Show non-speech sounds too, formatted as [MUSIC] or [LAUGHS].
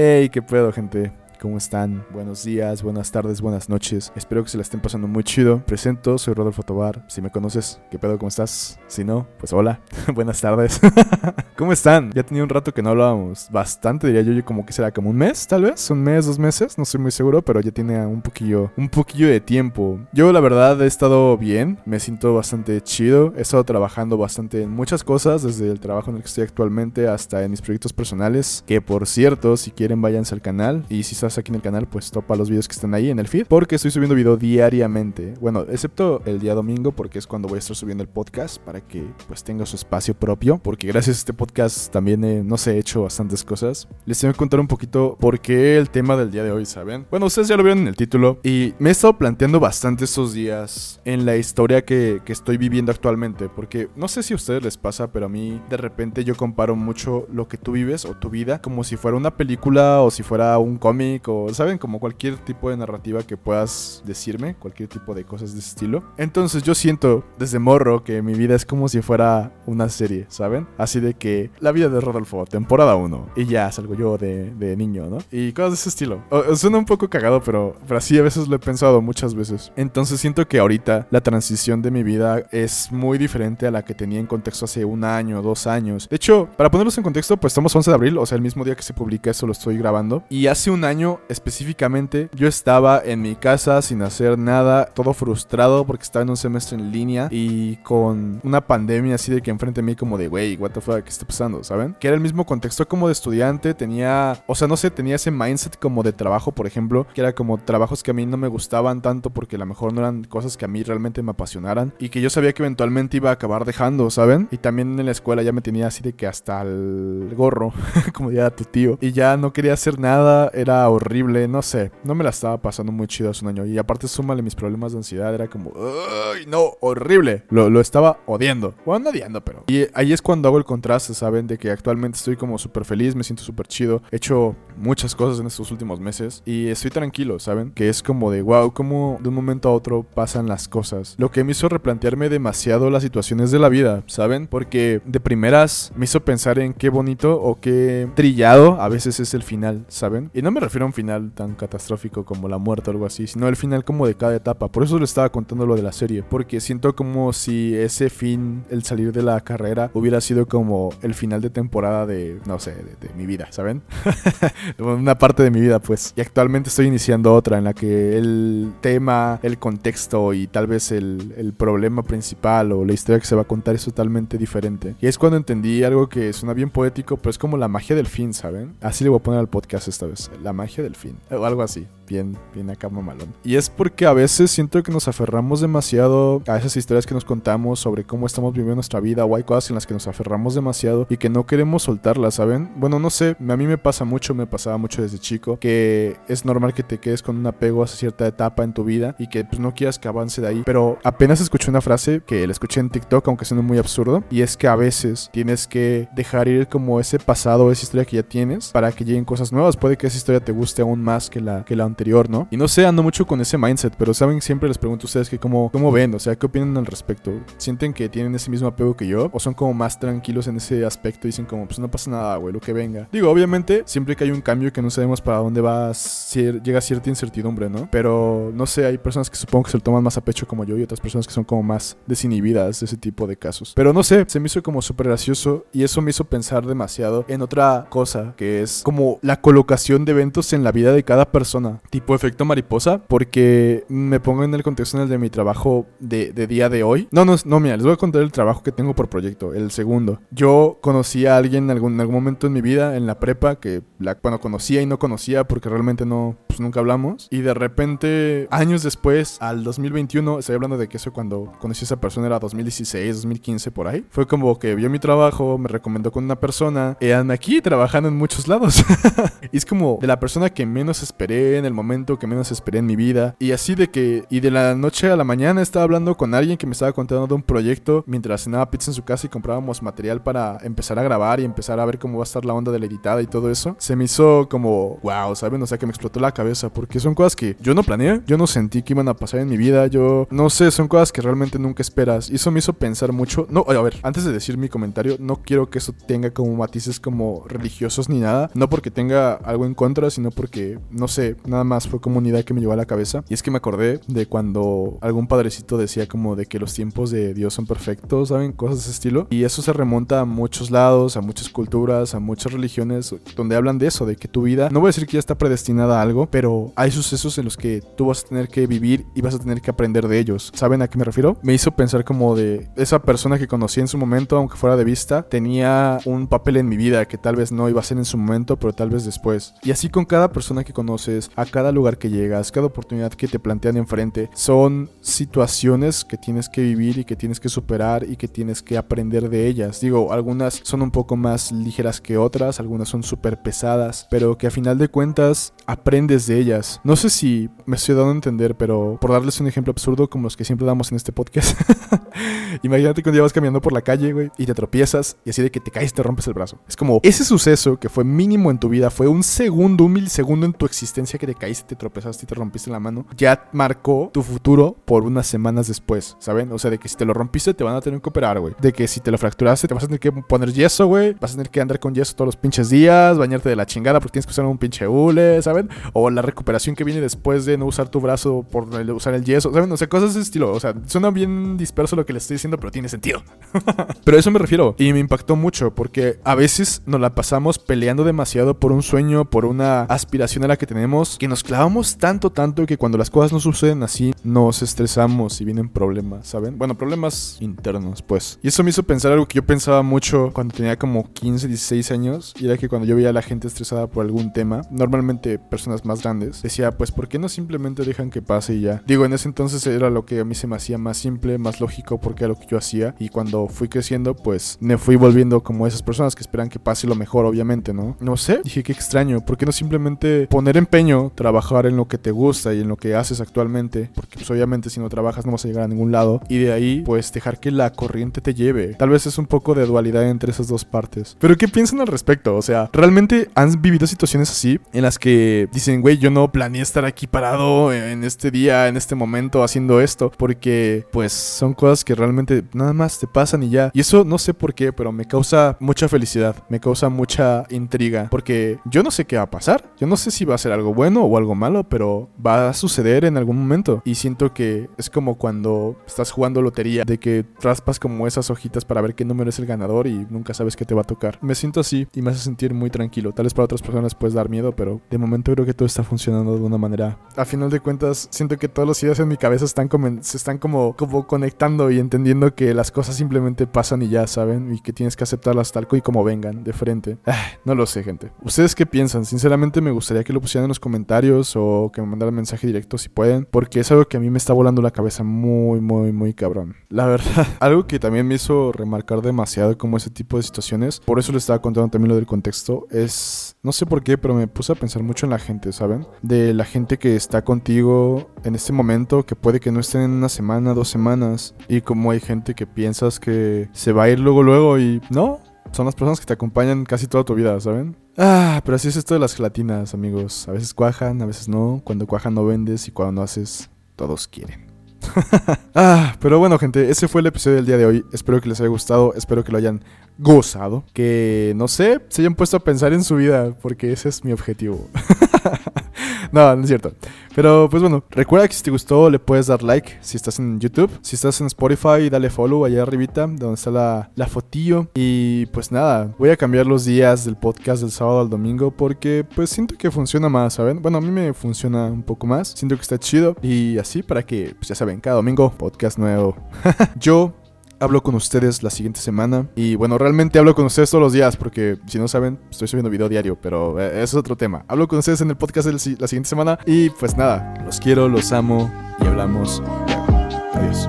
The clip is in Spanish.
Hey, qué pedo, gente. ¿Cómo están? Buenos días, buenas tardes, buenas noches. Espero que se la estén pasando muy chido. Presento, soy Rodolfo Tobar. Si me conoces, ¿qué pedo? ¿Cómo estás? Si no, pues hola. [LAUGHS] buenas tardes. [LAUGHS] ¿Cómo están? Ya tenía un rato que no hablábamos. Bastante, diría yo, como que será como un mes, tal vez. Un mes, dos meses. No estoy muy seguro, pero ya tiene un poquillo, un poquillo de tiempo. Yo, la verdad, he estado bien. Me siento bastante chido. He estado trabajando bastante en muchas cosas, desde el trabajo en el que estoy actualmente hasta en mis proyectos personales. Que por cierto, si quieren, váyanse al canal. Y si estás aquí en el canal, pues topa los videos que están ahí en el feed. Porque estoy subiendo video diariamente. Bueno, excepto el día domingo, porque es cuando voy a estar subiendo el podcast para que pues tenga su espacio propio. Porque gracias a este podcast también, no sé, he hecho bastantes cosas. Les tengo que contar un poquito por qué el tema del día de hoy, ¿saben? Bueno, ustedes ya lo vieron en el título. Y me he estado planteando bastante estos días en la historia que, que estoy viviendo actualmente. Porque no sé si a ustedes les pasa, pero a mí de repente yo comparo mucho lo que tú vives o tu vida como si fuera una película o si fuera un cómic o, ¿saben? Como cualquier tipo de narrativa que puedas decirme, cualquier tipo de cosas de ese estilo. Entonces yo siento desde morro que mi vida es como si fuera una serie, ¿saben? Así de que la vida de Rodolfo, temporada 1, y ya salgo yo de, de niño, ¿no? Y cosas de ese estilo. Suena un poco cagado, pero, pero así a veces lo he pensado muchas veces. Entonces siento que ahorita la transición de mi vida es muy diferente a la que tenía en contexto hace un año, dos años. De hecho, para ponerlos en contexto, pues estamos 11 de abril, o sea, el mismo día que se publica esto lo estoy grabando. Y hace un año específicamente yo estaba en mi casa sin hacer nada, todo frustrado porque estaba en un semestre en línea y con una pandemia así de que enfrente de mí como de, wey, what the fuck, ¿qué está pasando? ¿Saben? Que era el mismo contexto como de estudiante, tenía, o sea, no sé, tenía ese mindset como de trabajo, por ejemplo, que era como trabajos que a mí no me gustaban tanto porque a lo mejor no eran cosas que a mí realmente me apasionaran y que yo sabía que eventualmente iba a acabar dejando, ¿saben? Y también en la escuela ya me tenía así de que hasta el gorro, [LAUGHS] como diría tu tío, y ya no quería hacer nada, era horrible, no sé, no me la estaba pasando muy chido hace un año y aparte súmale mis problemas de ansiedad, era como, ¡ay, no, horrible! Lo, lo estaba odiando, bueno, no odiando, pero... Y ahí es cuando hago el contraste, ¿saben? De que actualmente estoy como súper feliz, me siento súper chido, he hecho muchas cosas en estos últimos meses y estoy tranquilo, ¿saben? Que es como de, wow, como de un momento a otro pasan las cosas. Lo que me hizo replantearme demasiado las situaciones de la vida, ¿saben? Porque de primeras me hizo pensar en qué bonito o qué trillado a veces es el final, ¿saben? Y no me refiero a un final tan catastrófico como la muerte o algo así, sino el final como de cada etapa. Por eso le estaba contando lo de la serie, porque siento como si ese fin, el salir de la carrera, hubiera sido como el final de temporada de, no sé, de, de mi vida, ¿saben? [LAUGHS] una parte de mi vida, pues. Y actualmente estoy iniciando otra en la que el tema, el contexto y tal vez el, el problema principal o la historia que se va a contar es totalmente diferente. Y es cuando entendí algo que suena bien poético, pero es como la magia del fin, ¿saben? Así le voy a poner al podcast esta vez. La magia del fin. O algo así. Bien, bien acá mamalón. Y es porque a veces siento que nos aferramos demasiado a esas historias que nos contamos sobre cómo estamos viviendo nuestra vida o hay cosas en las que nos aferramos demasiado y que no queremos soltarlas, ¿saben? Bueno, no sé, a mí me pasa mucho, me pasaba mucho desde chico, que es normal que te quedes con un apego a cierta etapa en tu vida y que pues no quieras que avance de ahí. Pero apenas escuché una frase que la escuché en TikTok, aunque suene muy absurdo, y es que a veces tienes que dejar ir como ese pasado, esa historia que ya tienes, para que lleguen cosas nuevas. Puede que esa historia te guste aún más que la, que la anterior, ¿no? Y no sé, ando mucho con ese mindset, pero saben, siempre les pregunto a ustedes que cómo, cómo ven, o sea, qué opinan al respecto. ¿Sienten que tienen ese mismo apego que yo? ¿O son como más tranquilos en ese aspecto dicen como, pues no pasa nada, güey, lo que venga? Digo, obviamente, siempre que hay un cambio que no sabemos para dónde va, llega cierta incertidumbre, ¿no? Pero no sé, hay personas que supongo que se lo toman más a pecho como yo y otras personas que son como más desinhibidas de ese tipo de casos. Pero no sé, se me hizo como súper gracioso y eso me hizo pensar demasiado en otra cosa que es como la colocación de eventos en la vida de cada persona, tipo efecto mariposa, porque me pongo en el contexto en el de mi trabajo de, de día de hoy. No, no, no, mira, les voy a contar el trabajo que tengo por proyecto, el segundo. Yo conocí a alguien en algún, en algún momento en mi vida, en la prepa, que la, bueno, conocía y no conocía porque realmente no, pues nunca hablamos. Y de repente, años después, al 2021, estoy hablando de que eso cuando conocí a esa persona era 2016, 2015, por ahí. Fue como que vio mi trabajo, me recomendó con una persona, y aquí trabajando en muchos lados. [LAUGHS] y es como de la persona que menos esperé en el momento que menos esperé en mi vida. Y así de que, y de la noche a la mañana estaba hablando con alguien que me estaba contando de un proyecto mientras cenaba pizza en su casa y comprábamos material para empezar a grabar y empezar a ver cómo va a estar la onda de la editada y todo eso. Se me hizo como, wow, ¿saben? O sea, que me explotó la cabeza porque son cosas que yo no planeé, yo no sentí que iban a pasar en mi vida, yo no sé, son cosas que realmente nunca esperas. Y eso me hizo pensar mucho. No, a ver, antes de decir mi comentario, no quiero que eso tenga como matices como religiosos ni nada. No porque tenga algo en contra, sino porque, no sé, nada más fue como una idea que me llevó a la cabeza. Y es que me acordé de cuando algún padrecito decía como de que los tiempos de Dios son perfectos, ¿saben? Cosas de ese estilo. Y eso se remonta a muchos lados, a muchas culturas, a muchas religiones, donde hablan de eso, de que tu vida, no voy a decir que ya está predestinada a algo, pero hay sucesos en los que tú vas a tener que vivir y vas a tener que aprender de ellos. ¿Saben a qué me refiero? Me hizo pensar como de esa persona que conocí en su momento, aunque fuera de vista, tenía un papel en mi vida que tal vez no iba a ser en su momento, pero tal vez después. Y así con cada persona que conoces, a cada lugar que llegas, cada oportunidad que te plantean enfrente, son situaciones que tienes que vivir y que tienes que superar y que tienes que aprender de ellas. Digo, algunas son un poco más ligeras que otras, algunas son súper pesadas, pero que a final de cuentas aprendes de ellas. No sé si me estoy dando a entender, pero por darles un ejemplo absurdo como los que siempre damos en este podcast. [LAUGHS] Imagínate que un día vas caminando por la calle, güey, y te tropiezas y así de que te caes te rompes el brazo. Es como ese suceso que fue mínimo en tu vida, fue un segundo, un milisegundo en tu existencia que te caíste, te tropezaste y te rompiste la mano, ya marcó tu futuro por unas semanas después, ¿saben? O sea, de que si te lo rompiste te van a tener que operar, güey. De que si te lo fracturaste te vas a tener que poner yeso, güey. Vas a tener que andar con yeso todos los pinches días, bañarte de la chingada porque tienes que usar un pinche hule, ¿saben? O la recuperación que viene después de no usar tu brazo por usar el yeso, ¿saben? O sea, cosas de ese estilo. O sea, suena bien disperso lo que le estoy diciendo, pero tiene sentido. [LAUGHS] pero a eso me refiero. Y me impactó mucho porque a veces nos la pasamos peleando demasiado por un sueño, por una aspiración a la que tenemos, nos clavamos tanto, tanto que cuando las cosas no suceden así, nos estresamos y vienen problemas, ¿saben? Bueno, problemas internos, pues. Y eso me hizo pensar algo que yo pensaba mucho cuando tenía como 15, 16 años. Y era que cuando yo veía a la gente estresada por algún tema, normalmente personas más grandes, decía, pues, ¿por qué no simplemente dejan que pase y ya? Digo, en ese entonces era lo que a mí se me hacía más simple, más lógico, porque era lo que yo hacía. Y cuando fui creciendo, pues me fui volviendo como esas personas que esperan que pase lo mejor, obviamente, ¿no? No sé, dije que extraño, ¿por qué no simplemente poner empeño, trabajar en lo que te gusta y en lo que haces actualmente? Porque pues obviamente si no trabajas no vas a llegar a ningún lado. Y de ahí, pues dejar que la corriente te lleve. Tal vez es un poco de dualidad entre esas dos partes. Pero ¿qué piensan al respecto? O sea, ¿realmente han vivido situaciones así en las que dicen, güey, yo no planeé estar aquí parado en este día, en este momento, haciendo esto? Porque, pues, son cosas que realmente nada más te pasan y ya. Y eso no sé por qué, pero me causa mucha felicidad, me causa mucha intriga. Porque yo no sé qué va a pasar. Yo no sé si va a ser algo bueno o algo malo, pero va a suceder en algún momento. Y siento que es como cuando estás jugando lotería, de que raspas como esas hojitas para ver qué número es el ganador y nunca sabes qué te va a tocar. Me siento así y me hace sentir muy tranquilo. Tal vez para otras personas puedes dar miedo, pero de momento creo que todo está funcionando de una manera. A final de cuentas, siento que todos los ideas en mi cabeza están se están como, como conectando y entendiendo que las cosas simplemente pasan y ya, ¿saben? Y que tienes que aceptarlas tal y como vengan, de frente. Ah, no lo sé, gente. ¿Ustedes qué piensan? Sinceramente me gustaría que lo pusieran en los comentarios o que me mandaran mensaje directo si pueden, porque es algo que a mí me está volando la cabeza muy, muy, muy cabrón. La verdad, [LAUGHS] algo que también me hizo remarcar demasiado como ese tipo de situaciones, por eso les estaba contando también lo del contexto, es, no sé por qué, pero me puse a pensar mucho en la gente, ¿saben? De la gente que está contigo en este momento, que puede que no estén en una semana, dos semanas, y como hay gente que piensas que se va a ir luego, luego y no, son las personas que te acompañan casi toda tu vida, ¿saben? Ah, pero así es esto de las gelatinas, amigos. A veces cuajan, a veces no. Cuando cuajan no vendes y cuando no haces, todos quieren. [LAUGHS] ah, pero bueno, gente, ese fue el episodio del día de hoy. Espero que les haya gustado, espero que lo hayan gozado. Que, no sé, se hayan puesto a pensar en su vida, porque ese es mi objetivo. [LAUGHS] no, no es cierto. Pero pues bueno, recuerda que si te gustó le puedes dar like si estás en YouTube. Si estás en Spotify, dale follow allá arribita, donde está la, la fotillo. Y pues nada, voy a cambiar los días del podcast del sábado al domingo porque pues siento que funciona más, ¿saben? Bueno, a mí me funciona un poco más. Siento que está chido. Y así para que, pues ya saben, cada domingo podcast nuevo. [LAUGHS] Yo hablo con ustedes la siguiente semana. Y bueno, realmente hablo con ustedes todos los días porque si no saben, estoy subiendo video diario, pero eh, eso es otro tema. Hablo con ustedes en el podcast la siguiente semana y pues nada, los quiero, los amo y hablamos. Adiós.